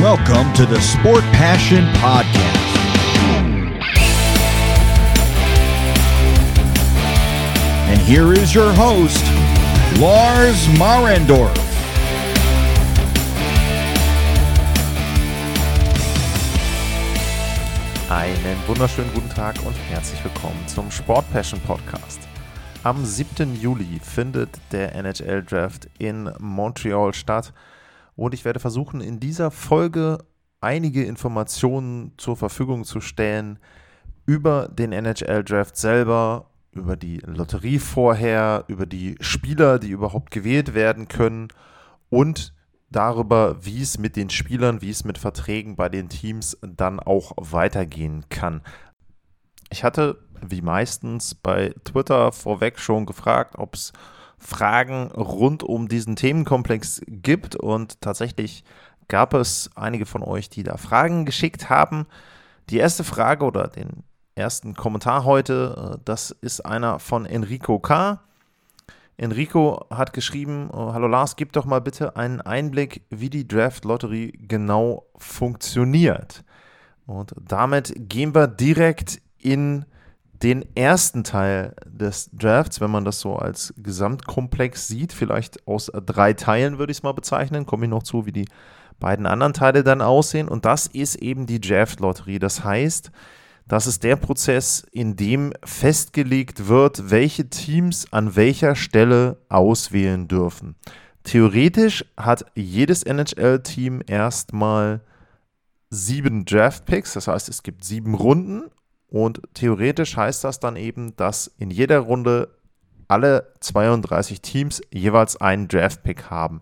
Welcome to the Sport Passion Podcast. And here is your host, Lars Marendorf. Einen wunderschönen guten Tag und herzlich willkommen zum Sport Passion Podcast. Am 7. Juli findet der NHL Draft in Montreal statt und ich werde versuchen, in dieser Folge einige Informationen zur Verfügung zu stellen über den NHL Draft selber, über die Lotterie vorher, über die Spieler, die überhaupt gewählt werden können und darüber, wie es mit den Spielern, wie es mit Verträgen bei den Teams dann auch weitergehen kann. Ich hatte, wie meistens, bei Twitter vorweg schon gefragt, ob es Fragen rund um diesen Themenkomplex gibt und tatsächlich gab es einige von euch, die da Fragen geschickt haben. Die erste Frage oder den ersten Kommentar heute, äh, das ist einer von Enrico K. Enrico hat geschrieben, oh, hallo Lars, gib doch mal bitte einen Einblick, wie die Draft-Lotterie genau funktioniert. Und damit gehen wir direkt in den ersten Teil des Drafts, wenn man das so als Gesamtkomplex sieht, vielleicht aus drei Teilen würde ich es mal bezeichnen, komme ich noch zu, wie die beiden anderen Teile dann aussehen. Und das ist eben die Draft-Lotterie. Das heißt, das ist der Prozess, in dem festgelegt wird, welche Teams an welcher Stelle auswählen dürfen. Theoretisch hat jedes NHL-Team erstmal sieben Draft-Picks, das heißt, es gibt sieben Runden und theoretisch heißt das dann eben, dass in jeder Runde alle 32 Teams jeweils einen Draft-Pick haben.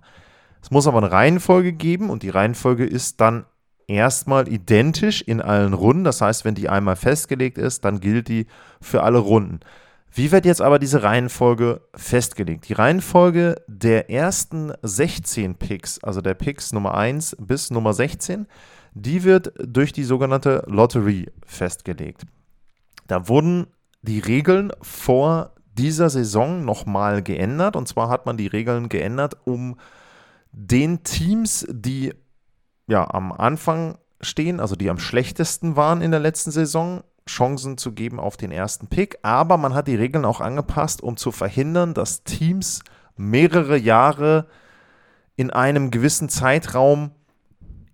Es muss aber eine Reihenfolge geben und die Reihenfolge ist dann erstmal identisch in allen Runden. Das heißt, wenn die einmal festgelegt ist, dann gilt die für alle Runden. Wie wird jetzt aber diese Reihenfolge festgelegt? Die Reihenfolge der ersten 16 Picks, also der Picks Nummer 1 bis Nummer 16, die wird durch die sogenannte Lottery festgelegt. Da wurden die Regeln vor dieser Saison nochmal geändert. Und zwar hat man die Regeln geändert, um den Teams, die ja, am Anfang stehen, also die am schlechtesten waren in der letzten Saison, Chancen zu geben auf den ersten Pick. Aber man hat die Regeln auch angepasst, um zu verhindern, dass Teams mehrere Jahre in einem gewissen Zeitraum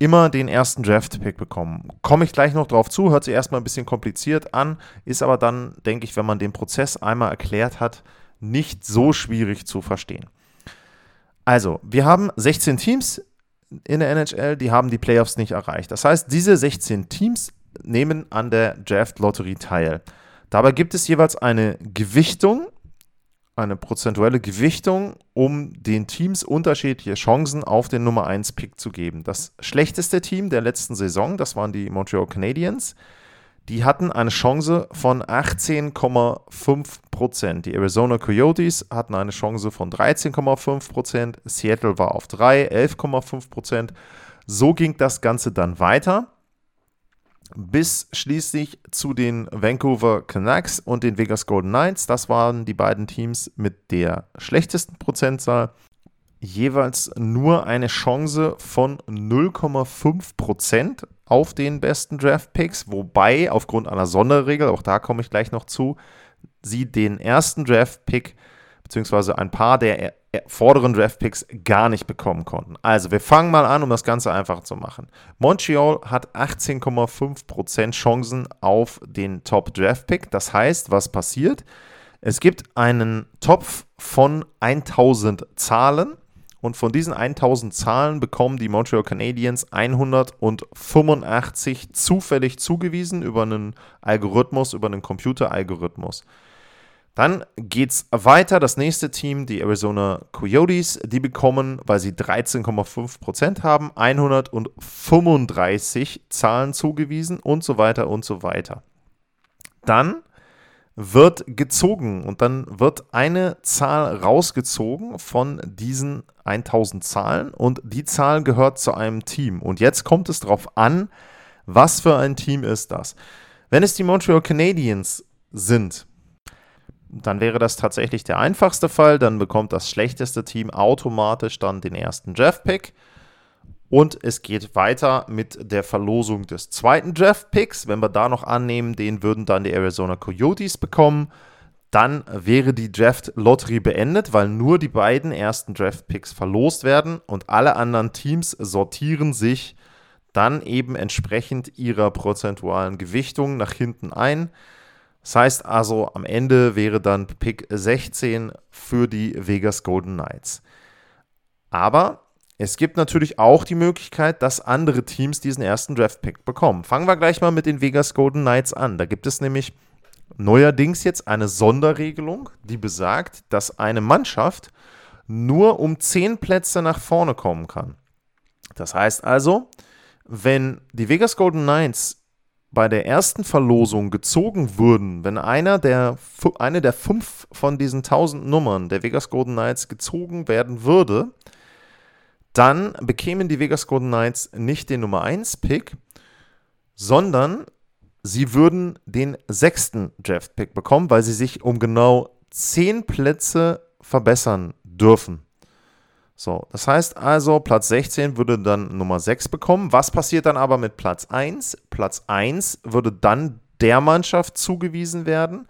immer den ersten Draft-Pick bekommen. Komme ich gleich noch drauf zu, hört sich erstmal ein bisschen kompliziert an, ist aber dann, denke ich, wenn man den Prozess einmal erklärt hat, nicht so schwierig zu verstehen. Also, wir haben 16 Teams in der NHL, die haben die Playoffs nicht erreicht. Das heißt, diese 16 Teams nehmen an der Draft-Lotterie teil. Dabei gibt es jeweils eine Gewichtung, eine prozentuelle Gewichtung, um den Teams unterschiedliche Chancen auf den Nummer 1-Pick zu geben. Das schlechteste Team der letzten Saison, das waren die Montreal Canadiens, die hatten eine Chance von 18,5 Prozent. Die Arizona Coyotes hatten eine Chance von 13,5 Prozent. Seattle war auf 3, 11,5 Prozent. So ging das Ganze dann weiter bis schließlich zu den Vancouver Canucks und den Vegas Golden Knights. Das waren die beiden Teams mit der schlechtesten Prozentzahl. Jeweils nur eine Chance von 0,5 Prozent auf den besten Draft Picks, wobei aufgrund einer Sonderregel, auch da komme ich gleich noch zu, sie den ersten Draft Pick beziehungsweise ein paar der vorderen Draft Picks gar nicht bekommen konnten. Also wir fangen mal an, um das Ganze einfach zu machen. Montreal hat 18,5% Chancen auf den Top Draft Pick. Das heißt, was passiert? Es gibt einen Topf von 1000 Zahlen und von diesen 1000 Zahlen bekommen die Montreal Canadiens 185 zufällig zugewiesen über einen Algorithmus, über einen Computeralgorithmus. Dann geht es weiter. Das nächste Team, die Arizona Coyotes, die bekommen, weil sie 13,5% haben, 135 Zahlen zugewiesen und so weiter und so weiter. Dann wird gezogen und dann wird eine Zahl rausgezogen von diesen 1000 Zahlen und die Zahl gehört zu einem Team. Und jetzt kommt es darauf an, was für ein Team ist das. Wenn es die Montreal Canadiens sind, dann wäre das tatsächlich der einfachste Fall. Dann bekommt das schlechteste Team automatisch dann den ersten Draft-Pick. Und es geht weiter mit der Verlosung des zweiten Draft-Picks. Wenn wir da noch annehmen, den würden dann die Arizona Coyotes bekommen. Dann wäre die Draft-Lotterie beendet, weil nur die beiden ersten Draft-Picks verlost werden und alle anderen Teams sortieren sich dann eben entsprechend ihrer prozentualen Gewichtung nach hinten ein. Das heißt also, am Ende wäre dann Pick 16 für die Vegas Golden Knights. Aber es gibt natürlich auch die Möglichkeit, dass andere Teams diesen ersten Draft-Pick bekommen. Fangen wir gleich mal mit den Vegas Golden Knights an. Da gibt es nämlich neuerdings jetzt eine Sonderregelung, die besagt, dass eine Mannschaft nur um 10 Plätze nach vorne kommen kann. Das heißt also, wenn die Vegas Golden Knights bei der ersten Verlosung gezogen würden, wenn einer der, eine der fünf von diesen 1000 Nummern der Vegas Golden Knights gezogen werden würde, dann bekämen die Vegas Golden Knights nicht den Nummer 1 Pick, sondern sie würden den sechsten Draft Pick bekommen, weil sie sich um genau 10 Plätze verbessern dürfen. So, das heißt also, Platz 16 würde dann Nummer 6 bekommen. Was passiert dann aber mit Platz 1? Platz 1 würde dann der Mannschaft zugewiesen werden,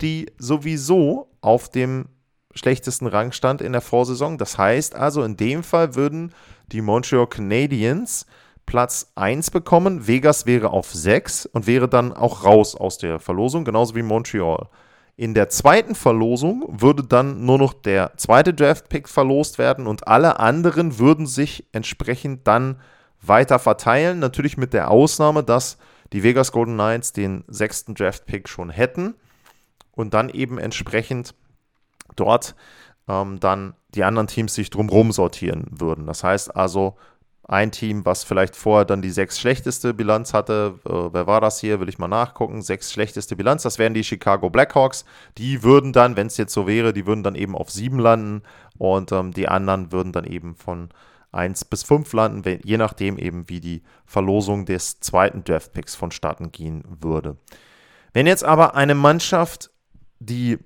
die sowieso auf dem schlechtesten Rang stand in der Vorsaison. Das heißt also, in dem Fall würden die Montreal Canadiens Platz 1 bekommen. Vegas wäre auf 6 und wäre dann auch raus aus der Verlosung, genauso wie Montreal. In der zweiten Verlosung würde dann nur noch der zweite Draft-Pick verlost werden und alle anderen würden sich entsprechend dann weiter verteilen. Natürlich mit der Ausnahme, dass die Vegas Golden Knights den sechsten Draft-Pick schon hätten und dann eben entsprechend dort ähm, dann die anderen Teams sich drumherum sortieren würden. Das heißt also, ein Team, was vielleicht vorher dann die sechs schlechteste Bilanz hatte, äh, wer war das hier, will ich mal nachgucken, sechs schlechteste Bilanz, das wären die Chicago Blackhawks, die würden dann, wenn es jetzt so wäre, die würden dann eben auf sieben landen und ähm, die anderen würden dann eben von 1 bis 5 landen, wenn, je nachdem eben, wie die Verlosung des zweiten Draftpicks vonstatten gehen würde. Wenn jetzt aber eine Mannschaft, die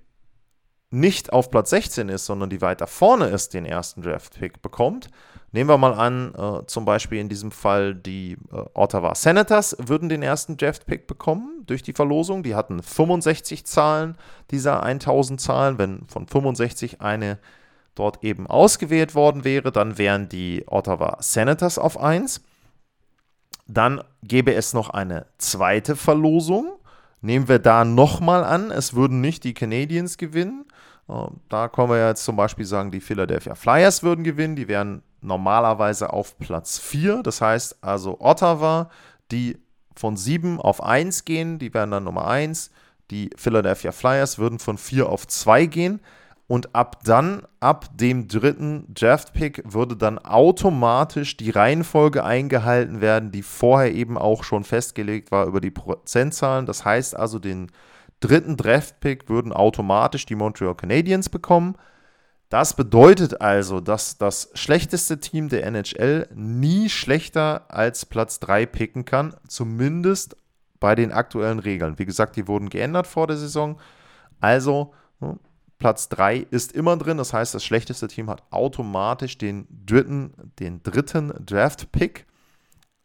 nicht auf Platz 16 ist, sondern die weiter vorne ist, den ersten Draft-Pick bekommt. Nehmen wir mal an, äh, zum Beispiel in diesem Fall die äh, Ottawa Senators würden den ersten Draft-Pick bekommen durch die Verlosung. Die hatten 65 Zahlen dieser 1000 Zahlen. Wenn von 65 eine dort eben ausgewählt worden wäre, dann wären die Ottawa Senators auf 1. Dann gäbe es noch eine zweite Verlosung. Nehmen wir da nochmal an, es würden nicht die Canadiens gewinnen, ähm, da können wir jetzt zum Beispiel sagen, die Philadelphia Flyers würden gewinnen. Die wären normalerweise auf Platz 4. Das heißt also Ottawa, die von 7 auf 1 gehen, die wären dann Nummer 1. Die Philadelphia Flyers würden von 4 auf 2 gehen. Und ab dann, ab dem dritten Draft-Pick, würde dann automatisch die Reihenfolge eingehalten werden, die vorher eben auch schon festgelegt war über die Prozentzahlen. Das heißt also, den dritten Draft-Pick würden automatisch die Montreal Canadiens bekommen. Das bedeutet also, dass das schlechteste Team der NHL nie schlechter als Platz 3 picken kann, zumindest bei den aktuellen Regeln. Wie gesagt, die wurden geändert vor der Saison. Also hm, Platz 3 ist immer drin. Das heißt, das schlechteste Team hat automatisch den dritten, den dritten Draft-Pick.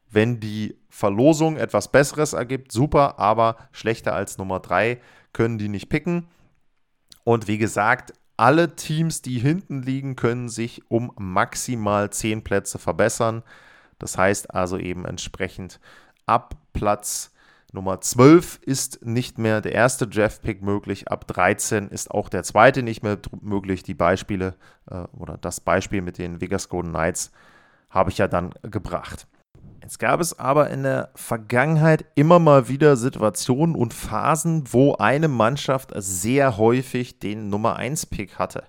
Wenn die Verlosung etwas Besseres ergibt, super, aber schlechter als Nummer 3 können die nicht picken. Und wie gesagt, alle Teams, die hinten liegen, können sich um maximal 10 Plätze verbessern. Das heißt also eben entsprechend ab Platz Nummer 12 ist nicht mehr der erste Draft-Pick möglich. Ab 13 ist auch der zweite nicht mehr möglich. Die Beispiele äh, oder das Beispiel mit den Vegas Golden Knights habe ich ja dann gebracht. Jetzt gab es aber in der Vergangenheit immer mal wieder Situationen und Phasen, wo eine Mannschaft sehr häufig den Nummer 1 Pick hatte.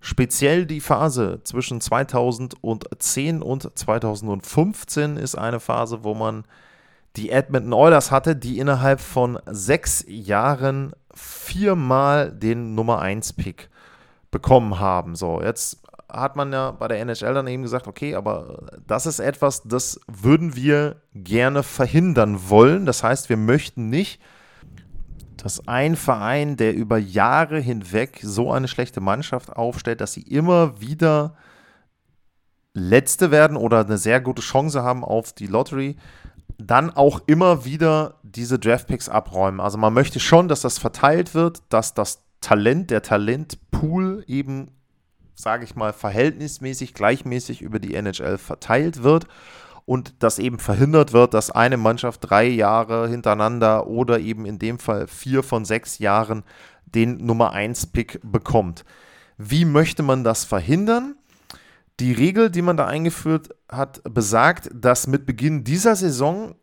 Speziell die Phase zwischen 2010 und 2015 ist eine Phase, wo man die Edmonton Oilers hatte, die innerhalb von sechs Jahren viermal den Nummer 1 Pick bekommen haben. So, jetzt hat man ja bei der NHL dann eben gesagt, okay, aber das ist etwas, das würden wir gerne verhindern wollen. Das heißt, wir möchten nicht, dass ein Verein, der über Jahre hinweg so eine schlechte Mannschaft aufstellt, dass sie immer wieder Letzte werden oder eine sehr gute Chance haben auf die Lottery, dann auch immer wieder diese Draftpicks abräumen. Also man möchte schon, dass das verteilt wird, dass das Talent, der Talentpool eben, sage ich mal, verhältnismäßig gleichmäßig über die NHL verteilt wird und dass eben verhindert wird, dass eine Mannschaft drei Jahre hintereinander oder eben in dem Fall vier von sechs Jahren den Nummer 1 Pick bekommt. Wie möchte man das verhindern? Die Regel, die man da eingeführt hat, besagt, dass mit Beginn dieser Saison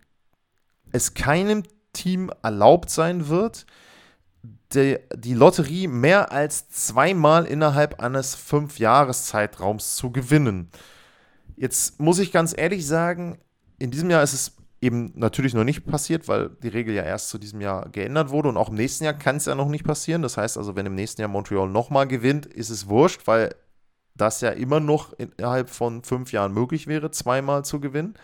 es keinem Team erlaubt sein wird, die, die Lotterie mehr als zweimal innerhalb eines Fünfjahreszeitraums zu gewinnen. Jetzt muss ich ganz ehrlich sagen, in diesem Jahr ist es eben natürlich noch nicht passiert, weil die Regel ja erst zu diesem Jahr geändert wurde und auch im nächsten Jahr kann es ja noch nicht passieren. Das heißt also, wenn im nächsten Jahr Montreal nochmal gewinnt, ist es wurscht, weil das ja immer noch innerhalb von fünf Jahren möglich wäre, zweimal zu gewinnen.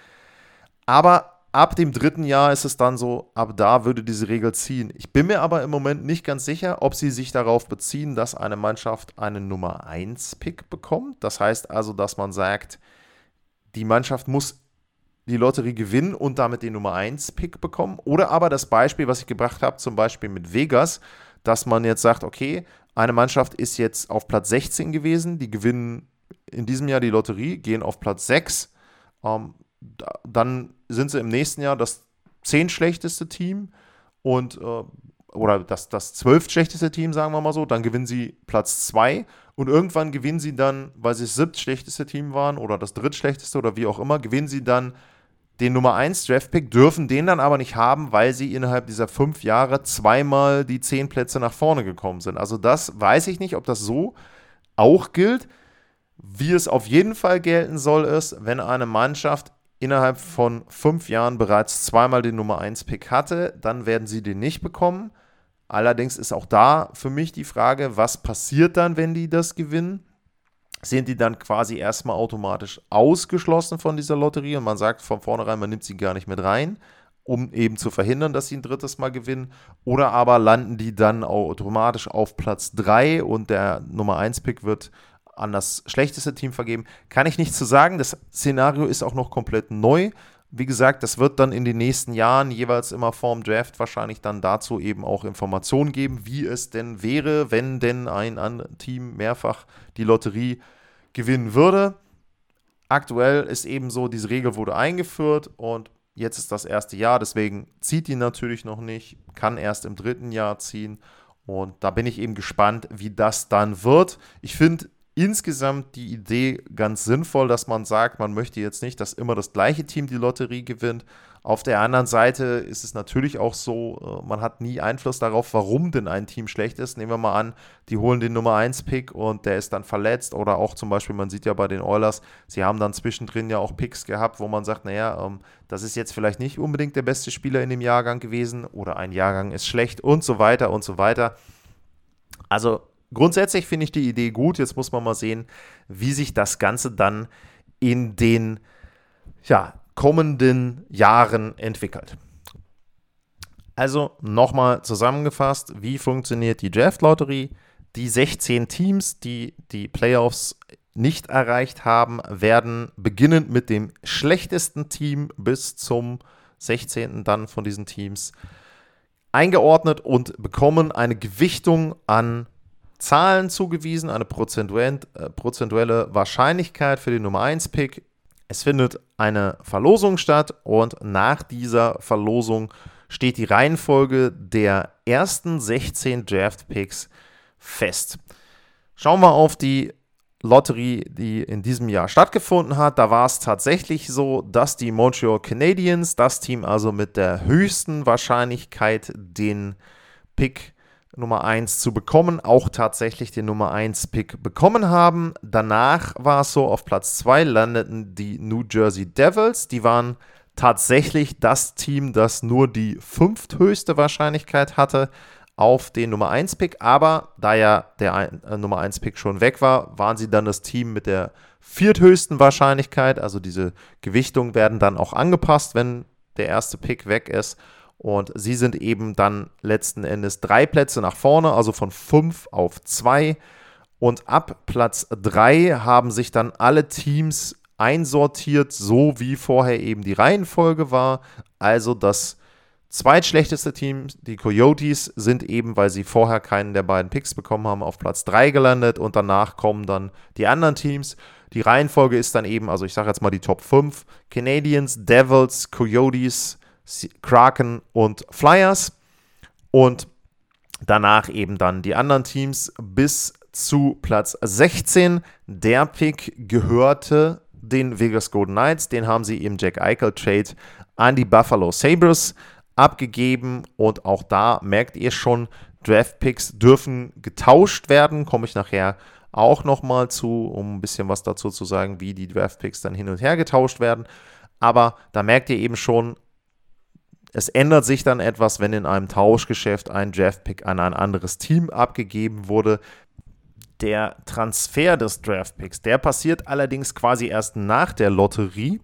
Aber ab dem dritten Jahr ist es dann so, ab da würde diese Regel ziehen. Ich bin mir aber im Moment nicht ganz sicher, ob sie sich darauf beziehen, dass eine Mannschaft einen Nummer 1 Pick bekommt. Das heißt also, dass man sagt, die Mannschaft muss die Lotterie gewinnen und damit den Nummer 1 Pick bekommen. Oder aber das Beispiel, was ich gebracht habe, zum Beispiel mit Vegas, dass man jetzt sagt, okay, eine Mannschaft ist jetzt auf Platz 16 gewesen, die gewinnen in diesem Jahr die Lotterie, gehen auf Platz 6. Ähm, dann sind sie im nächsten Jahr das 10 schlechteste Team und äh, oder das, das 12 schlechteste Team, sagen wir mal so, dann gewinnen sie Platz 2 und irgendwann gewinnen sie dann, weil sie das siebte schlechteste Team waren oder das drittschlechteste oder wie auch immer, gewinnen sie dann den Nummer 1 Draftpick, dürfen den dann aber nicht haben, weil sie innerhalb dieser fünf Jahre zweimal die zehn Plätze nach vorne gekommen sind. Also das weiß ich nicht, ob das so auch gilt. Wie es auf jeden Fall gelten soll, ist, wenn eine Mannschaft innerhalb von fünf Jahren bereits zweimal den Nummer 1 Pick hatte, dann werden sie den nicht bekommen. Allerdings ist auch da für mich die Frage, was passiert dann, wenn die das gewinnen? sind die dann quasi erstmal automatisch ausgeschlossen von dieser Lotterie und man sagt von vornherein, man nimmt sie gar nicht mit rein, um eben zu verhindern, dass sie ein drittes Mal gewinnen. Oder aber landen die dann automatisch auf Platz 3 und der Nummer 1-Pick wird an das schlechteste Team vergeben. Kann ich nicht zu sagen. Das Szenario ist auch noch komplett neu. Wie gesagt, das wird dann in den nächsten Jahren jeweils immer vorm Draft wahrscheinlich dann dazu eben auch Informationen geben, wie es denn wäre, wenn denn ein Team mehrfach die Lotterie gewinnen würde. Aktuell ist eben so, diese Regel wurde eingeführt und jetzt ist das erste Jahr, deswegen zieht die natürlich noch nicht, kann erst im dritten Jahr ziehen. Und da bin ich eben gespannt, wie das dann wird. Ich finde insgesamt die Idee ganz sinnvoll, dass man sagt, man möchte jetzt nicht, dass immer das gleiche Team die Lotterie gewinnt. Auf der anderen Seite ist es natürlich auch so, äh, man hat nie Einfluss darauf, warum denn ein Team schlecht ist. Nehmen wir mal an, die holen den Nummer 1 Pick und der ist dann verletzt oder auch zum Beispiel, man sieht ja bei den Oilers, sie haben dann zwischendrin ja auch Picks gehabt, wo man sagt, naja, ähm, das ist jetzt vielleicht nicht unbedingt der beste Spieler in dem Jahrgang gewesen oder ein Jahrgang ist schlecht und so weiter und so weiter. Also grundsätzlich finde ich die Idee gut. Jetzt muss man mal sehen, wie sich das Ganze dann in den ja, kommenden Jahren entwickelt. Also nochmal zusammengefasst, wie funktioniert die Draft-Lotterie? Die 16 Teams, die die Playoffs nicht erreicht haben, werden beginnend mit dem schlechtesten Team bis zum 16. dann von diesen Teams eingeordnet und bekommen eine Gewichtung an Zahlen zugewiesen, eine äh, prozentuelle Wahrscheinlichkeit für den Nummer 1 Pick. Es findet eine Verlosung statt und nach dieser Verlosung steht die Reihenfolge der ersten 16 Draft Picks fest. Schauen wir auf die Lotterie, die in diesem Jahr stattgefunden hat. Da war es tatsächlich so, dass die Montreal Canadiens, das Team also mit der höchsten Wahrscheinlichkeit, den Pick Nummer 1 zu bekommen, auch tatsächlich den Nummer 1 Pick bekommen haben. Danach war es so, auf Platz 2 landeten die New Jersey Devils. Die waren tatsächlich das Team, das nur die fünfthöchste Wahrscheinlichkeit hatte auf den Nummer 1 Pick, aber da ja der äh, Nummer 1 Pick schon weg war, waren sie dann das Team mit der vierthöchsten Wahrscheinlichkeit, also diese Gewichtungen werden dann auch angepasst, wenn der erste Pick weg ist und sie sind eben dann letzten Endes drei Plätze nach vorne, also von fünf auf zwei. Und ab Platz drei haben sich dann alle Teams einsortiert, so wie vorher eben die Reihenfolge war. Also das zweitschlechteste Team, die Coyotes, sind eben, weil sie vorher keinen der beiden Picks bekommen haben, auf Platz 3 gelandet und danach kommen dann die anderen Teams. Die Reihenfolge ist dann eben, also ich sage jetzt mal die Top 5, Canadiens, Devils, Coyotes, Kraken und Flyers. Und danach eben dann die anderen Teams bis zu Platz 16. Der Pick gehörte den Vegas Golden Knights. Den haben sie im Jack Eichel Trade an die Buffalo Sabres abgegeben. Und auch da merkt ihr schon, Draft Picks dürfen getauscht werden. Komme ich nachher auch nochmal zu, um ein bisschen was dazu zu sagen, wie die Draft Picks dann hin und her getauscht werden. Aber da merkt ihr eben schon, es ändert sich dann etwas, wenn in einem Tauschgeschäft ein Draftpick an ein anderes Team abgegeben wurde. Der Transfer des Draftpicks, der passiert allerdings quasi erst nach der Lotterie.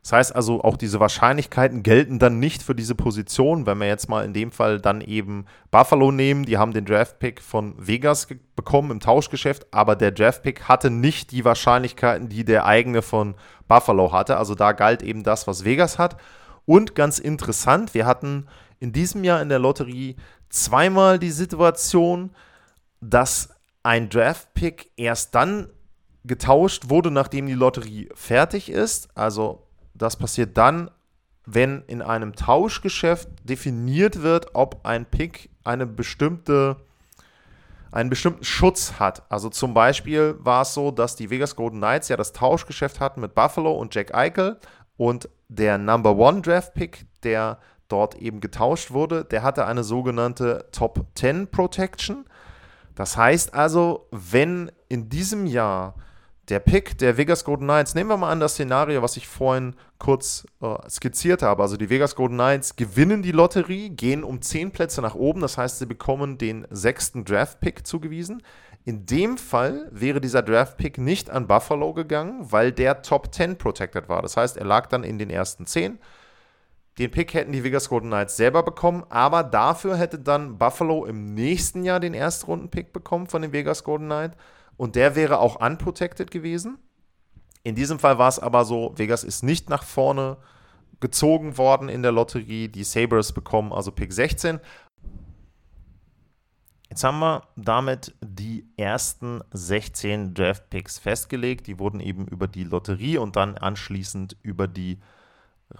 Das heißt also, auch diese Wahrscheinlichkeiten gelten dann nicht für diese Position. Wenn wir jetzt mal in dem Fall dann eben Buffalo nehmen, die haben den Draftpick von Vegas bekommen im Tauschgeschäft, aber der Draftpick hatte nicht die Wahrscheinlichkeiten, die der eigene von Buffalo hatte. Also da galt eben das, was Vegas hat. Und ganz interessant, wir hatten in diesem Jahr in der Lotterie zweimal die Situation, dass ein Draft-Pick erst dann getauscht wurde, nachdem die Lotterie fertig ist. Also das passiert dann, wenn in einem Tauschgeschäft definiert wird, ob ein Pick eine bestimmte, einen bestimmten Schutz hat. Also zum Beispiel war es so, dass die Vegas Golden Knights ja das Tauschgeschäft hatten mit Buffalo und Jack Eichel und der Number One Draft Pick, der dort eben getauscht wurde, der hatte eine sogenannte Top 10 Protection. Das heißt also, wenn in diesem Jahr der Pick der Vegas Golden Knights, nehmen wir mal an das Szenario, was ich vorhin kurz äh, skizziert habe. Also die Vegas Golden Knights gewinnen die Lotterie, gehen um 10 Plätze nach oben, das heißt, sie bekommen den sechsten Draft-Pick zugewiesen. In dem Fall wäre dieser Draft-Pick nicht an Buffalo gegangen, weil der Top 10 protected war. Das heißt, er lag dann in den ersten 10. Den Pick hätten die Vegas Golden Knights selber bekommen, aber dafür hätte dann Buffalo im nächsten Jahr den Erstrunden-Pick bekommen von den Vegas Golden Knights und der wäre auch unprotected gewesen. In diesem Fall war es aber so, Vegas ist nicht nach vorne gezogen worden in der Lotterie. Die Sabres bekommen also Pick 16, Jetzt haben wir damit die ersten 16 Draft-Picks festgelegt. Die wurden eben über die Lotterie und dann anschließend über die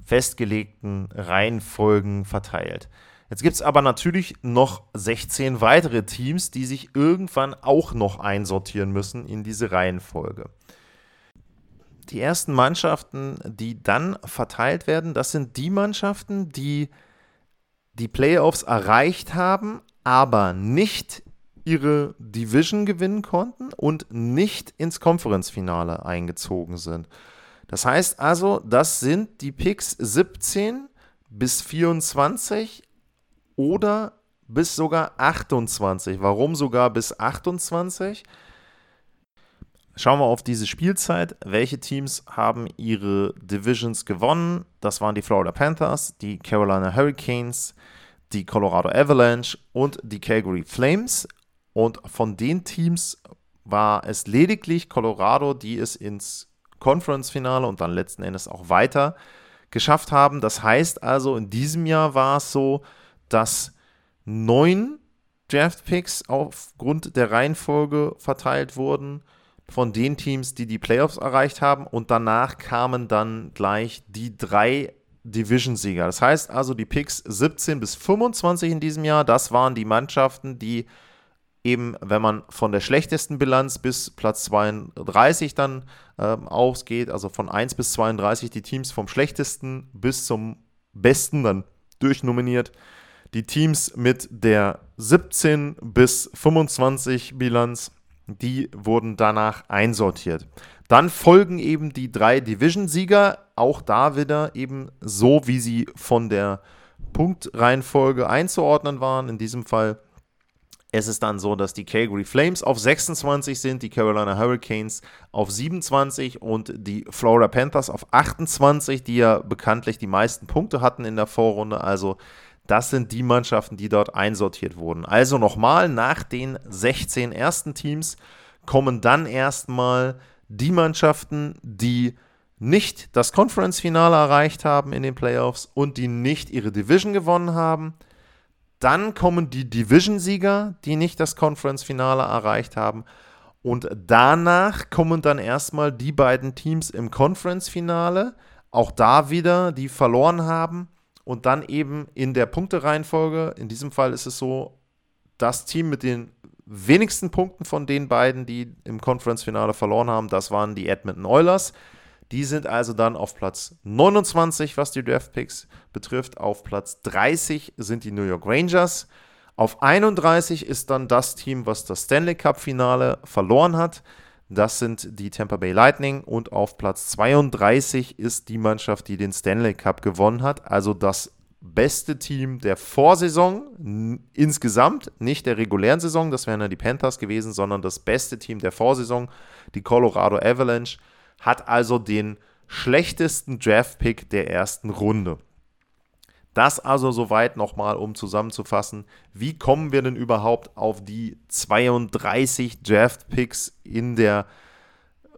festgelegten Reihenfolgen verteilt. Jetzt gibt es aber natürlich noch 16 weitere Teams, die sich irgendwann auch noch einsortieren müssen in diese Reihenfolge. Die ersten Mannschaften, die dann verteilt werden, das sind die Mannschaften, die die Playoffs erreicht haben, aber nicht ihre Division gewinnen konnten und nicht ins Conference-Finale eingezogen sind. Das heißt also, das sind die Picks 17 bis 24 oder bis sogar 28. Warum sogar bis 28? Schauen wir auf diese Spielzeit. Welche Teams haben ihre Divisions gewonnen? Das waren die Florida Panthers, die Carolina Hurricanes, die Colorado Avalanche und die Calgary Flames. Und von den Teams war es lediglich Colorado, die es ins Conference-Finale und dann letzten Endes auch weiter geschafft haben. Das heißt also, in diesem Jahr war es so, dass neun Draft-Picks aufgrund der Reihenfolge verteilt wurden von den Teams, die die Playoffs erreicht haben. Und danach kamen dann gleich die drei Division-Sieger. Das heißt also, die Picks 17 bis 25 in diesem Jahr, das waren die Mannschaften, die eben, wenn man von der schlechtesten Bilanz bis Platz 32 dann ähm, ausgeht, also von 1 bis 32 die Teams vom schlechtesten bis zum besten dann durchnominiert. Die Teams mit der 17 bis 25 Bilanz, die wurden danach einsortiert. Dann folgen eben die drei Division-Sieger, auch da wieder eben so, wie sie von der Punktreihenfolge einzuordnen waren. In diesem Fall ist es dann so, dass die Calgary Flames auf 26 sind, die Carolina Hurricanes auf 27 und die Florida Panthers auf 28, die ja bekanntlich die meisten Punkte hatten in der Vorrunde. Also das sind die Mannschaften, die dort einsortiert wurden. Also nochmal, nach den 16 ersten Teams kommen dann erstmal die Mannschaften, die nicht das Conference-Finale erreicht haben in den Playoffs und die nicht ihre Division gewonnen haben. Dann kommen die Division-Sieger, die nicht das Conference-Finale erreicht haben. Und danach kommen dann erstmal die beiden Teams im Conference-Finale, auch da wieder, die verloren haben. Und dann eben in der Punktereihenfolge, in diesem Fall ist es so, das Team mit den wenigsten Punkten von den beiden, die im Conference-Finale verloren haben, das waren die Edmonton Oilers. Die sind also dann auf Platz 29, was die Draft-Picks betrifft. Auf Platz 30 sind die New York Rangers. Auf 31 ist dann das Team, was das Stanley Cup-Finale verloren hat. Das sind die Tampa Bay Lightning. Und auf Platz 32 ist die Mannschaft, die den Stanley Cup gewonnen hat. Also das beste Team der Vorsaison insgesamt, nicht der regulären Saison, das wären ja die Panthers gewesen, sondern das beste Team der Vorsaison, die Colorado Avalanche, hat also den schlechtesten Draft-Pick der ersten Runde. Das also soweit nochmal, um zusammenzufassen. Wie kommen wir denn überhaupt auf die 32 Draft-Picks in der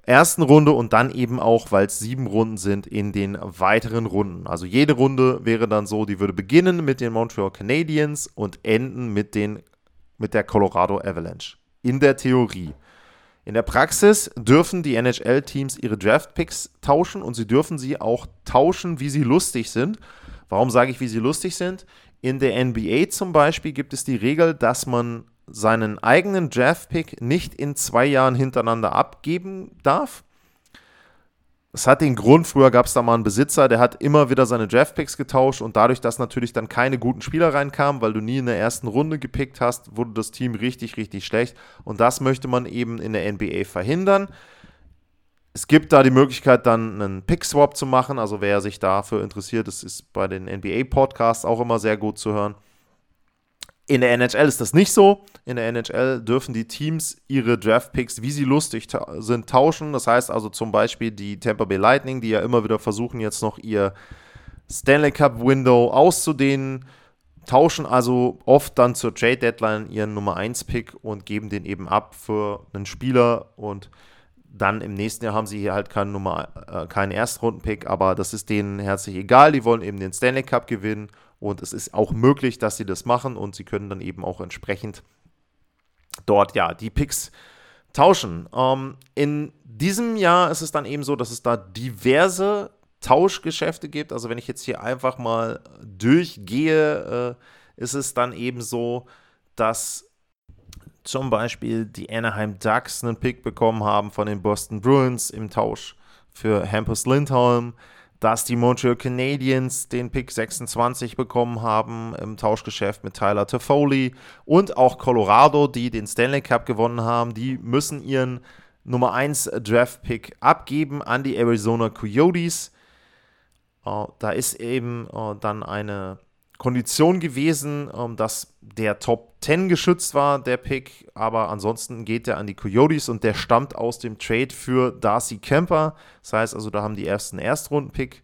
ersten Runde und dann eben auch, weil es sieben Runden sind, in den weiteren Runden. Also jede Runde wäre dann so, die würde beginnen mit den Montreal Canadiens und enden mit, den, mit der Colorado Avalanche. In der Theorie. In der Praxis dürfen die NHL-Teams ihre Draft-Picks tauschen und sie dürfen sie auch tauschen, wie sie lustig sind. Warum sage ich, wie sie lustig sind? In der NBA zum Beispiel gibt es die Regel, dass man seinen eigenen Draft-Pick nicht in zwei Jahren hintereinander abgeben darf. Es hat den Grund, früher gab es da mal einen Besitzer, der hat immer wieder seine Draftpicks getauscht und dadurch, dass natürlich dann keine guten Spieler reinkamen, weil du nie in der ersten Runde gepickt hast, wurde das Team richtig, richtig schlecht. Und das möchte man eben in der NBA verhindern. Es gibt da die Möglichkeit, dann einen Pick-Swap zu machen. Also wer sich dafür interessiert, das ist bei den NBA-Podcasts auch immer sehr gut zu hören. In der NHL ist das nicht so. In der NHL dürfen die Teams ihre Draft-Picks, wie sie lustig ta sind, tauschen. Das heißt also zum Beispiel die Tampa Bay Lightning, die ja immer wieder versuchen, jetzt noch ihr Stanley Cup-Window auszudehnen, tauschen also oft dann zur Trade-Deadline ihren Nummer 1-Pick und geben den eben ab für einen Spieler und dann im nächsten Jahr haben sie hier halt keinen Nummer, äh, keinen Erstrunden-Pick, aber das ist denen herzlich egal. Die wollen eben den Stanley Cup gewinnen und es ist auch möglich, dass sie das machen und sie können dann eben auch entsprechend dort ja die Picks tauschen. Ähm, in diesem Jahr ist es dann eben so, dass es da diverse Tauschgeschäfte gibt. Also wenn ich jetzt hier einfach mal durchgehe, äh, ist es dann eben so, dass zum Beispiel die Anaheim Ducks einen Pick bekommen haben von den Boston Bruins im Tausch für Hampus Lindholm, dass die Montreal Canadiens den Pick 26 bekommen haben im Tauschgeschäft mit Tyler Toffoli und auch Colorado, die den Stanley Cup gewonnen haben, die müssen ihren Nummer 1 Draft Pick abgeben an die Arizona Coyotes. Uh, da ist eben uh, dann eine Kondition gewesen, ähm, dass der Top 10 geschützt war, der Pick, aber ansonsten geht er an die Coyotes und der stammt aus dem Trade für Darcy Kemper. Das heißt also, da haben die ersten Erstrunden-Pick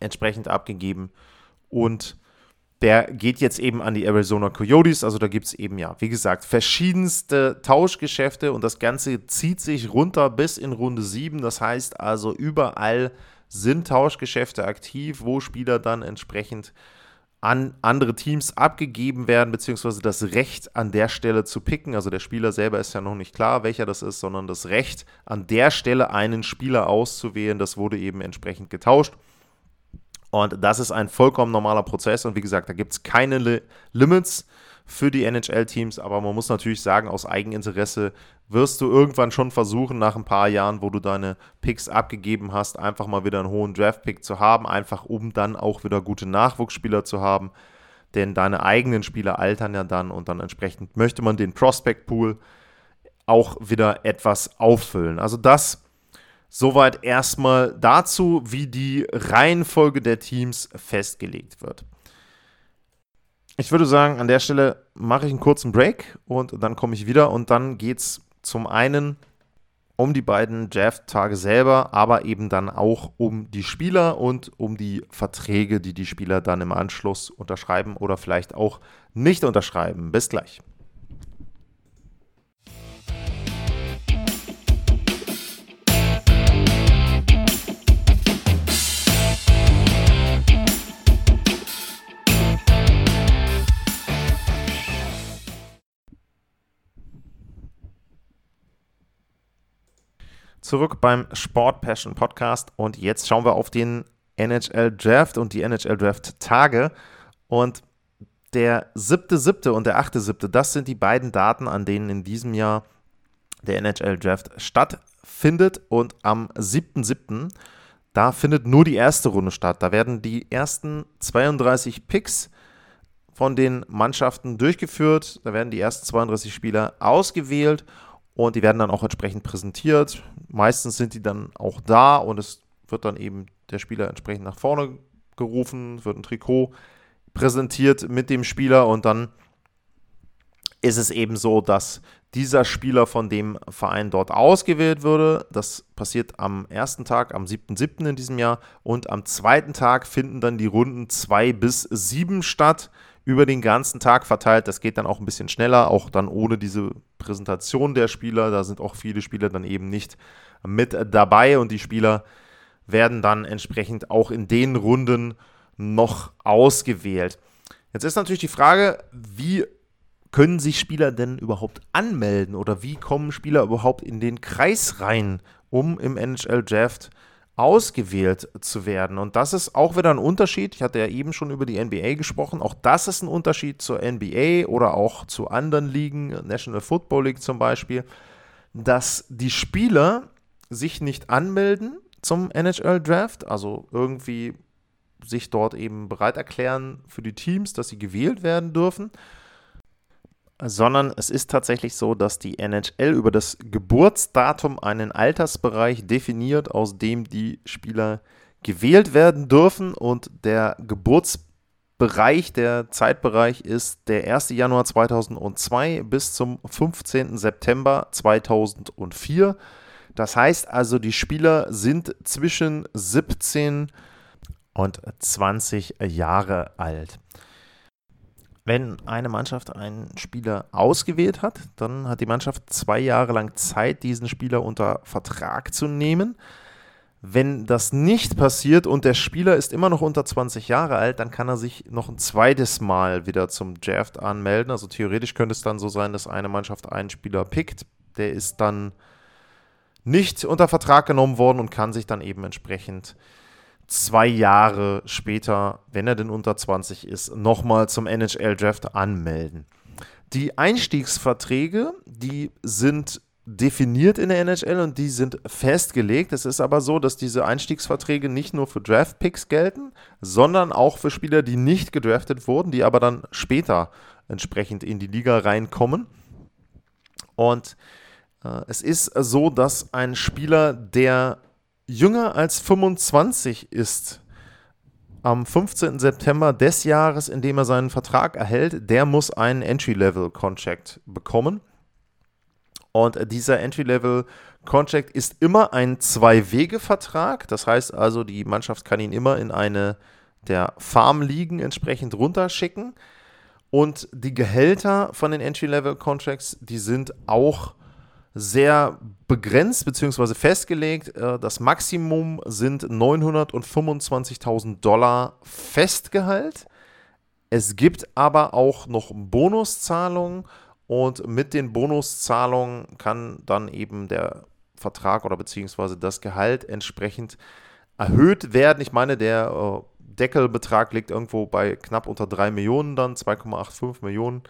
entsprechend abgegeben und der geht jetzt eben an die Arizona Coyotes. Also da gibt es eben ja, wie gesagt, verschiedenste Tauschgeschäfte und das Ganze zieht sich runter bis in Runde 7. Das heißt also, überall sind Tauschgeschäfte aktiv, wo Spieler dann entsprechend an andere Teams abgegeben werden, beziehungsweise das Recht an der Stelle zu picken. Also der Spieler selber ist ja noch nicht klar, welcher das ist, sondern das Recht an der Stelle einen Spieler auszuwählen, das wurde eben entsprechend getauscht. Und das ist ein vollkommen normaler Prozess und wie gesagt, da gibt es keine Li Limits für die NHL-Teams, aber man muss natürlich sagen, aus Eigeninteresse wirst du irgendwann schon versuchen, nach ein paar Jahren, wo du deine Picks abgegeben hast, einfach mal wieder einen hohen Draft-Pick zu haben, einfach um dann auch wieder gute Nachwuchsspieler zu haben. Denn deine eigenen Spieler altern ja dann und dann entsprechend möchte man den Prospect-Pool auch wieder etwas auffüllen. Also das soweit erstmal dazu, wie die Reihenfolge der Teams festgelegt wird. Ich würde sagen, an der Stelle mache ich einen kurzen Break und dann komme ich wieder und dann geht es zum einen um die beiden Draft-Tage selber, aber eben dann auch um die Spieler und um die Verträge, die die Spieler dann im Anschluss unterschreiben oder vielleicht auch nicht unterschreiben. Bis gleich. Zurück beim Sport Passion Podcast und jetzt schauen wir auf den NHL Draft und die NHL Draft Tage. Und der siebte, siebte und der achte, siebte, das sind die beiden Daten, an denen in diesem Jahr der NHL Draft stattfindet. Und am 7.7. da findet nur die erste Runde statt. Da werden die ersten 32 Picks von den Mannschaften durchgeführt. Da werden die ersten 32 Spieler ausgewählt und die werden dann auch entsprechend präsentiert. Meistens sind die dann auch da und es wird dann eben der Spieler entsprechend nach vorne gerufen, wird ein Trikot präsentiert mit dem Spieler und dann ist es eben so, dass dieser Spieler von dem Verein dort ausgewählt würde. Das passiert am ersten Tag, am 7.7. in diesem Jahr. Und am zweiten Tag finden dann die Runden 2 bis 7 statt über den ganzen Tag verteilt. Das geht dann auch ein bisschen schneller, auch dann ohne diese Präsentation der Spieler. Da sind auch viele Spieler dann eben nicht mit dabei und die Spieler werden dann entsprechend auch in den Runden noch ausgewählt. Jetzt ist natürlich die Frage, wie können sich Spieler denn überhaupt anmelden oder wie kommen Spieler überhaupt in den Kreis rein, um im NHL Draft ausgewählt zu werden. Und das ist auch wieder ein Unterschied. Ich hatte ja eben schon über die NBA gesprochen. Auch das ist ein Unterschied zur NBA oder auch zu anderen Ligen, National Football League zum Beispiel, dass die Spieler sich nicht anmelden zum NHL Draft, also irgendwie sich dort eben bereit erklären für die Teams, dass sie gewählt werden dürfen, sondern es ist tatsächlich so, dass die NHL über das Geburtsdatum einen Altersbereich definiert, aus dem die Spieler gewählt werden dürfen und der Geburtsbereich, der Zeitbereich ist der 1. Januar 2002 bis zum 15. September 2004. Das heißt also, die Spieler sind zwischen 17 und 20 Jahre alt. Wenn eine Mannschaft einen Spieler ausgewählt hat, dann hat die Mannschaft zwei Jahre lang Zeit, diesen Spieler unter Vertrag zu nehmen. Wenn das nicht passiert und der Spieler ist immer noch unter 20 Jahre alt, dann kann er sich noch ein zweites Mal wieder zum Draft anmelden. Also theoretisch könnte es dann so sein, dass eine Mannschaft einen Spieler pickt, der ist dann nicht unter Vertrag genommen worden und kann sich dann eben entsprechend zwei Jahre später, wenn er denn unter 20 ist, nochmal zum NHL-Draft anmelden. Die Einstiegsverträge, die sind definiert in der NHL und die sind festgelegt. Es ist aber so, dass diese Einstiegsverträge nicht nur für Draft-Picks gelten, sondern auch für Spieler, die nicht gedraftet wurden, die aber dann später entsprechend in die Liga reinkommen. Und äh, es ist so, dass ein Spieler, der jünger als 25 ist, am 15. September des Jahres, in dem er seinen Vertrag erhält, der muss einen Entry-Level-Contract bekommen. Und dieser Entry-Level-Contract ist immer ein Zwei-Wege-Vertrag. Das heißt also, die Mannschaft kann ihn immer in eine der Farm-Ligen entsprechend runterschicken. Und die Gehälter von den Entry-Level-Contracts, die sind auch sehr begrenzt bzw. festgelegt. Äh, das Maximum sind 925.000 Dollar Festgehalt. Es gibt aber auch noch Bonuszahlungen und mit den Bonuszahlungen kann dann eben der Vertrag oder beziehungsweise das Gehalt entsprechend erhöht werden. Ich meine, der äh, Deckelbetrag liegt irgendwo bei knapp unter 3 Millionen dann, 2,85 Millionen,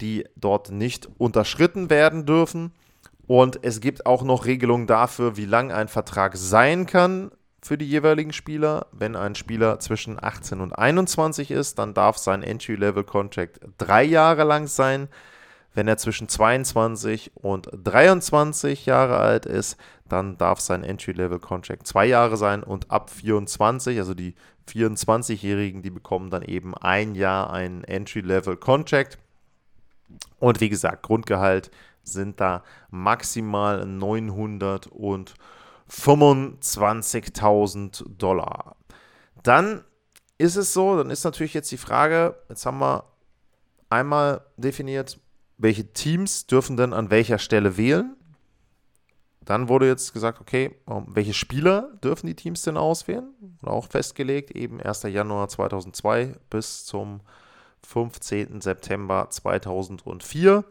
die dort nicht unterschritten werden dürfen. Und es gibt auch noch Regelungen dafür, wie lang ein Vertrag sein kann für die jeweiligen Spieler. Wenn ein Spieler zwischen 18 und 21 ist, dann darf sein Entry-Level-Contract drei Jahre lang sein. Wenn er zwischen 22 und 23 Jahre alt ist, dann darf sein Entry-Level-Contract zwei Jahre sein und ab 24, also die 24-Jährigen, die bekommen dann eben ein Jahr einen Entry-Level-Contract. Und wie gesagt, Grundgehalt sind da maximal 925.000 Dollar. Dann ist es so, dann ist natürlich jetzt die Frage, jetzt haben wir einmal definiert, welche Teams dürfen denn an welcher Stelle wählen. Dann wurde jetzt gesagt, okay, welche Spieler dürfen die Teams denn auswählen? Oder auch festgelegt, eben 1. Januar 2002 bis zum 15. September 2004.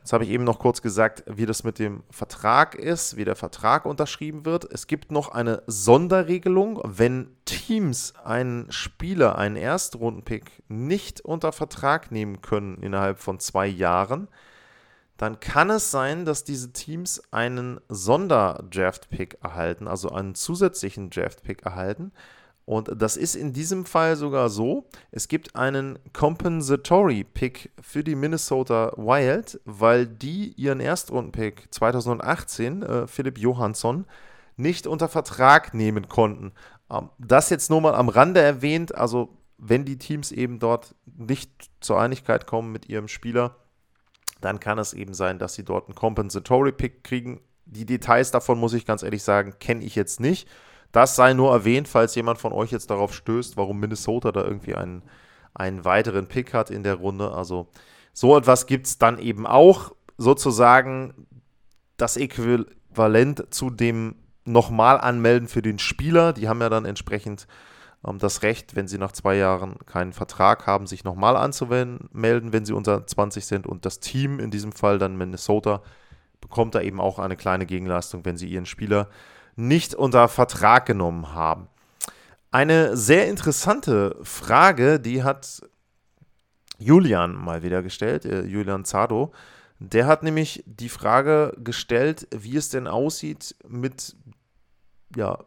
Jetzt habe ich eben noch kurz gesagt, wie das mit dem Vertrag ist, wie der Vertrag unterschrieben wird. Es gibt noch eine Sonderregelung, wenn Teams einen Spieler, einen Erstrundenpick nicht unter Vertrag nehmen können innerhalb von zwei Jahren, dann kann es sein, dass diese Teams einen Sonder-Draft-Pick erhalten, also einen zusätzlichen Draft-Pick erhalten. Und das ist in diesem Fall sogar so. Es gibt einen Compensatory Pick für die Minnesota Wild, weil die ihren Erstrunden-Pick 2018, äh, Philipp Johansson, nicht unter Vertrag nehmen konnten. Ähm, das jetzt nur mal am Rande erwähnt. Also, wenn die Teams eben dort nicht zur Einigkeit kommen mit ihrem Spieler, dann kann es eben sein, dass sie dort einen Compensatory Pick kriegen. Die Details davon, muss ich ganz ehrlich sagen, kenne ich jetzt nicht. Das sei nur erwähnt, falls jemand von euch jetzt darauf stößt, warum Minnesota da irgendwie einen, einen weiteren Pick hat in der Runde. Also so etwas gibt es dann eben auch sozusagen das Äquivalent zu dem nochmal anmelden für den Spieler. Die haben ja dann entsprechend ähm, das Recht, wenn sie nach zwei Jahren keinen Vertrag haben, sich nochmal anzumelden, wenn sie unter 20 sind. Und das Team, in diesem Fall dann Minnesota, bekommt da eben auch eine kleine Gegenleistung, wenn sie ihren Spieler nicht unter Vertrag genommen haben. Eine sehr interessante Frage, die hat Julian mal wieder gestellt, äh, Julian Zado. Der hat nämlich die Frage gestellt, wie es denn aussieht mit ja,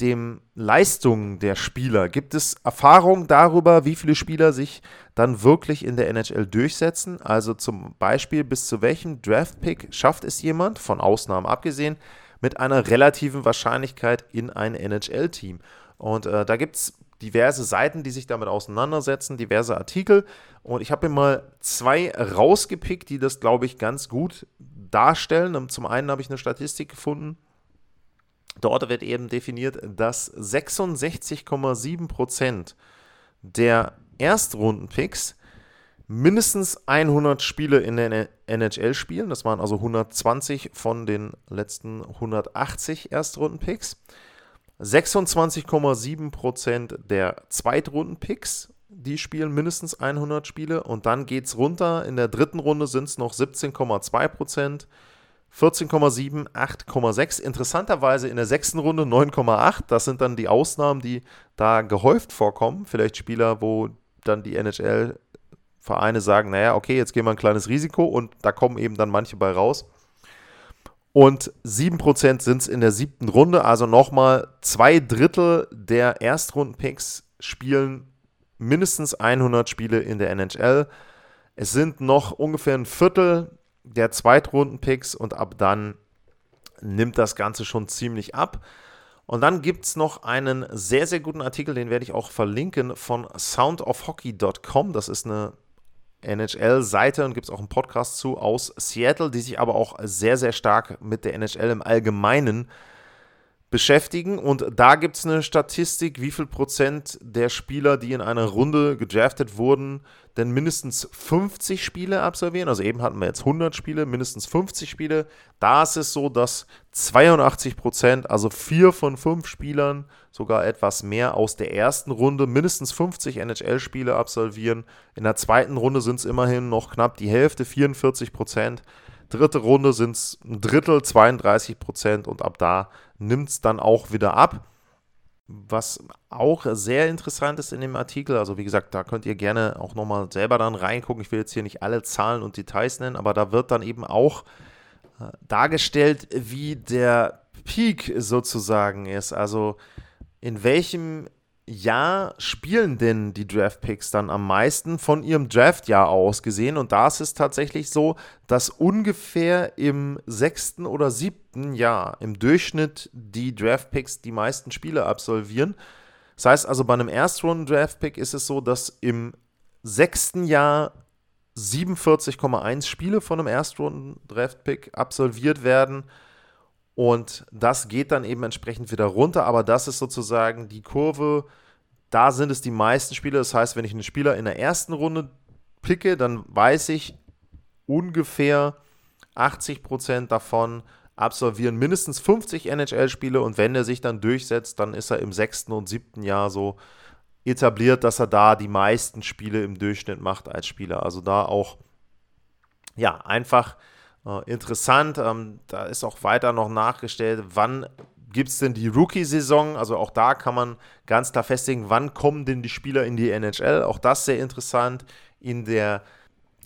dem Leistungen der Spieler. Gibt es Erfahrungen darüber, wie viele Spieler sich dann wirklich in der NHL durchsetzen? Also zum Beispiel, bis zu welchem Draft-Pick schafft es jemand, von Ausnahmen abgesehen, mit einer relativen Wahrscheinlichkeit in ein NHL-Team. Und äh, da gibt es diverse Seiten, die sich damit auseinandersetzen, diverse Artikel. Und ich habe mir mal zwei rausgepickt, die das, glaube ich, ganz gut darstellen. Und zum einen habe ich eine Statistik gefunden. Dort wird eben definiert, dass 66,7% der Erstrunden-Picks mindestens 100 Spiele in der NHL spielen. Das waren also 120 von den letzten 180 Erstrunden-Picks. 26,7% der Zweitrunden-Picks, die spielen mindestens 100 Spiele. Und dann geht es runter. In der dritten Runde sind es noch 17,2%. 14,7, 8,6. Interessanterweise in der sechsten Runde 9,8. Das sind dann die Ausnahmen, die da gehäuft vorkommen. Vielleicht Spieler, wo dann die NHL Vereine sagen, naja, okay, jetzt gehen wir ein kleines Risiko und da kommen eben dann manche bei raus. Und 7% sind es in der siebten Runde, also nochmal zwei Drittel der Erstrunden-Picks spielen mindestens 100 Spiele in der NHL. Es sind noch ungefähr ein Viertel der Zweitrunden-Picks und ab dann nimmt das Ganze schon ziemlich ab. Und dann gibt es noch einen sehr, sehr guten Artikel, den werde ich auch verlinken, von soundofhockey.com. Das ist eine NHL-Seite und gibt es auch einen Podcast zu aus Seattle, die sich aber auch sehr, sehr stark mit der NHL im Allgemeinen beschäftigen. Und da gibt es eine Statistik, wie viel Prozent der Spieler, die in einer Runde gedraftet wurden, denn mindestens 50 Spiele absolvieren. Also eben hatten wir jetzt 100 Spiele, mindestens 50 Spiele. Da ist es so, dass 82 Prozent, also vier von fünf Spielern, sogar etwas mehr aus der ersten Runde, mindestens 50 NHL-Spiele absolvieren. In der zweiten Runde sind es immerhin noch knapp die Hälfte, 44 Prozent. Dritte Runde sind es ein Drittel, 32 Prozent und ab da nimmt es dann auch wieder ab. Was auch sehr interessant ist in dem Artikel, also wie gesagt, da könnt ihr gerne auch nochmal selber dann reingucken. Ich will jetzt hier nicht alle Zahlen und Details nennen, aber da wird dann eben auch äh, dargestellt, wie der Peak sozusagen ist. Also in welchem Jahr spielen denn die Draft-Picks dann am meisten von ihrem Draftjahr aus gesehen? Und da ist es tatsächlich so, dass ungefähr im sechsten oder siebten Jahr im Durchschnitt die Draft-Picks die meisten Spiele absolvieren. Das heißt also, bei einem Erstrunden-Draft-Pick ist es so, dass im sechsten Jahr 47,1 Spiele von einem Erstrunden-Draft-Pick absolviert werden und das geht dann eben entsprechend wieder runter, aber das ist sozusagen die Kurve. Da sind es die meisten Spieler. Das heißt, wenn ich einen Spieler in der ersten Runde picke, dann weiß ich ungefähr 80% davon absolvieren mindestens 50 NHL-Spiele und wenn er sich dann durchsetzt, dann ist er im sechsten und siebten Jahr so etabliert, dass er da die meisten Spiele im Durchschnitt macht als Spieler. Also da auch, ja, einfach äh, interessant. Ähm, da ist auch weiter noch nachgestellt, wann gibt es denn die Rookie-Saison? Also auch da kann man ganz klar festlegen, wann kommen denn die Spieler in die NHL? Auch das sehr interessant. In der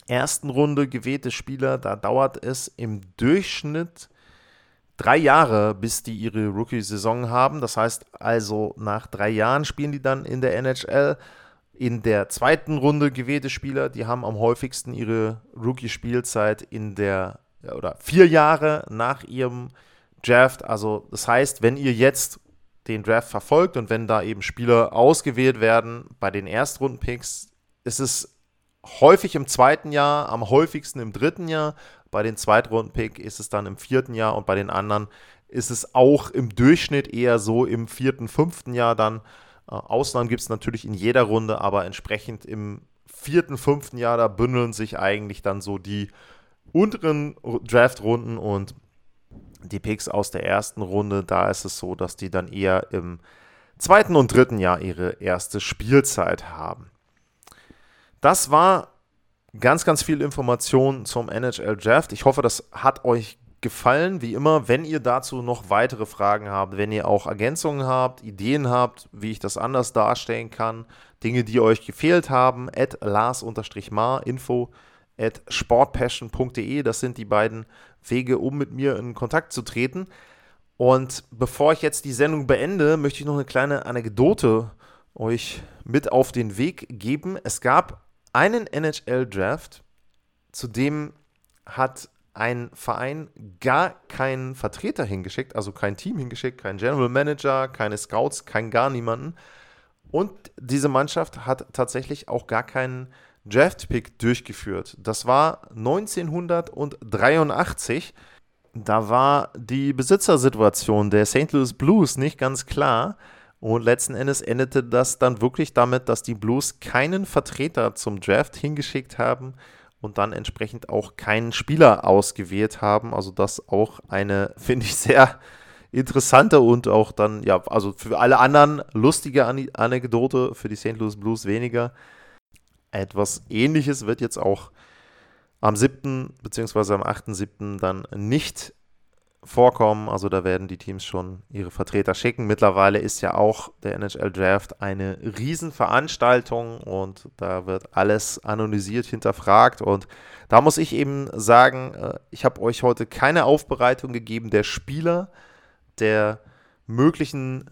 ersten Runde gewählte Spieler, da dauert es im Durchschnitt drei Jahre, bis die ihre Rookie-Saison haben. Das heißt also, nach drei Jahren spielen die dann in der NHL. In der zweiten Runde gewählte Spieler, die haben am häufigsten ihre Rookie-Spielzeit in der oder vier Jahre nach ihrem Draft. Also das heißt, wenn ihr jetzt den Draft verfolgt und wenn da eben Spieler ausgewählt werden bei den Erstrunden-Picks, ist es häufig im zweiten Jahr, am häufigsten im dritten Jahr. Bei den Zweitrunden-Pick ist es dann im vierten Jahr und bei den anderen ist es auch im Durchschnitt eher so im vierten, fünften Jahr dann. Äh, Ausnahmen gibt es natürlich in jeder Runde, aber entsprechend im vierten, fünften Jahr, da bündeln sich eigentlich dann so die unteren Draft-Runden und die Picks aus der ersten Runde, da ist es so, dass die dann eher im zweiten und dritten Jahr ihre erste Spielzeit haben. Das war ganz, ganz viel Information zum NHL Draft. Ich hoffe, das hat euch gefallen. Wie immer, wenn ihr dazu noch weitere Fragen habt, wenn ihr auch Ergänzungen habt, Ideen habt, wie ich das anders darstellen kann, Dinge, die euch gefehlt haben, at Lars-Mar, Info at sportpassion.de. Das sind die beiden Wege, um mit mir in Kontakt zu treten. Und bevor ich jetzt die Sendung beende, möchte ich noch eine kleine Anekdote euch mit auf den Weg geben. Es gab einen NHL-Draft, zu dem hat ein Verein gar keinen Vertreter hingeschickt, also kein Team hingeschickt, kein General Manager, keine Scouts, kein gar niemanden. Und diese Mannschaft hat tatsächlich auch gar keinen Draft-Pick durchgeführt. Das war 1983. Da war die Besitzersituation der St. Louis Blues nicht ganz klar. Und letzten Endes endete das dann wirklich damit, dass die Blues keinen Vertreter zum Draft hingeschickt haben und dann entsprechend auch keinen Spieler ausgewählt haben. Also das auch eine, finde ich, sehr interessante und auch dann, ja, also für alle anderen lustige Anekdote, für die St. Louis Blues weniger. Etwas ähnliches wird jetzt auch am 7. bzw. am 8.7. dann nicht vorkommen. Also da werden die Teams schon ihre Vertreter schicken. Mittlerweile ist ja auch der NHL Draft eine Riesenveranstaltung und da wird alles anonymisiert hinterfragt. Und da muss ich eben sagen, äh, ich habe euch heute keine Aufbereitung gegeben der Spieler, der möglichen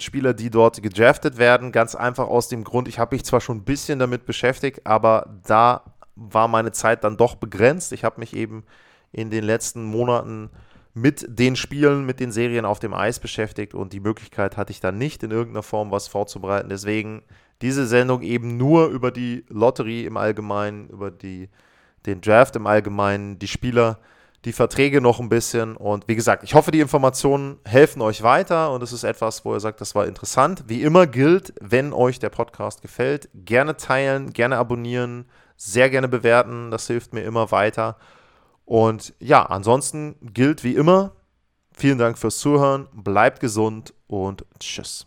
Spieler, die dort gedraftet werden. Ganz einfach aus dem Grund, ich habe mich zwar schon ein bisschen damit beschäftigt, aber da war meine Zeit dann doch begrenzt. Ich habe mich eben in den letzten Monaten mit den Spielen, mit den Serien auf dem Eis beschäftigt und die Möglichkeit hatte ich dann nicht in irgendeiner Form was vorzubereiten. Deswegen diese Sendung eben nur über die Lotterie im Allgemeinen, über die, den Draft im Allgemeinen, die Spieler die Verträge noch ein bisschen. Und wie gesagt, ich hoffe, die Informationen helfen euch weiter und es ist etwas, wo ihr sagt, das war interessant. Wie immer gilt, wenn euch der Podcast gefällt, gerne teilen, gerne abonnieren, sehr gerne bewerten. Das hilft mir immer weiter. Und ja, ansonsten gilt wie immer, vielen Dank fürs Zuhören, bleibt gesund und tschüss.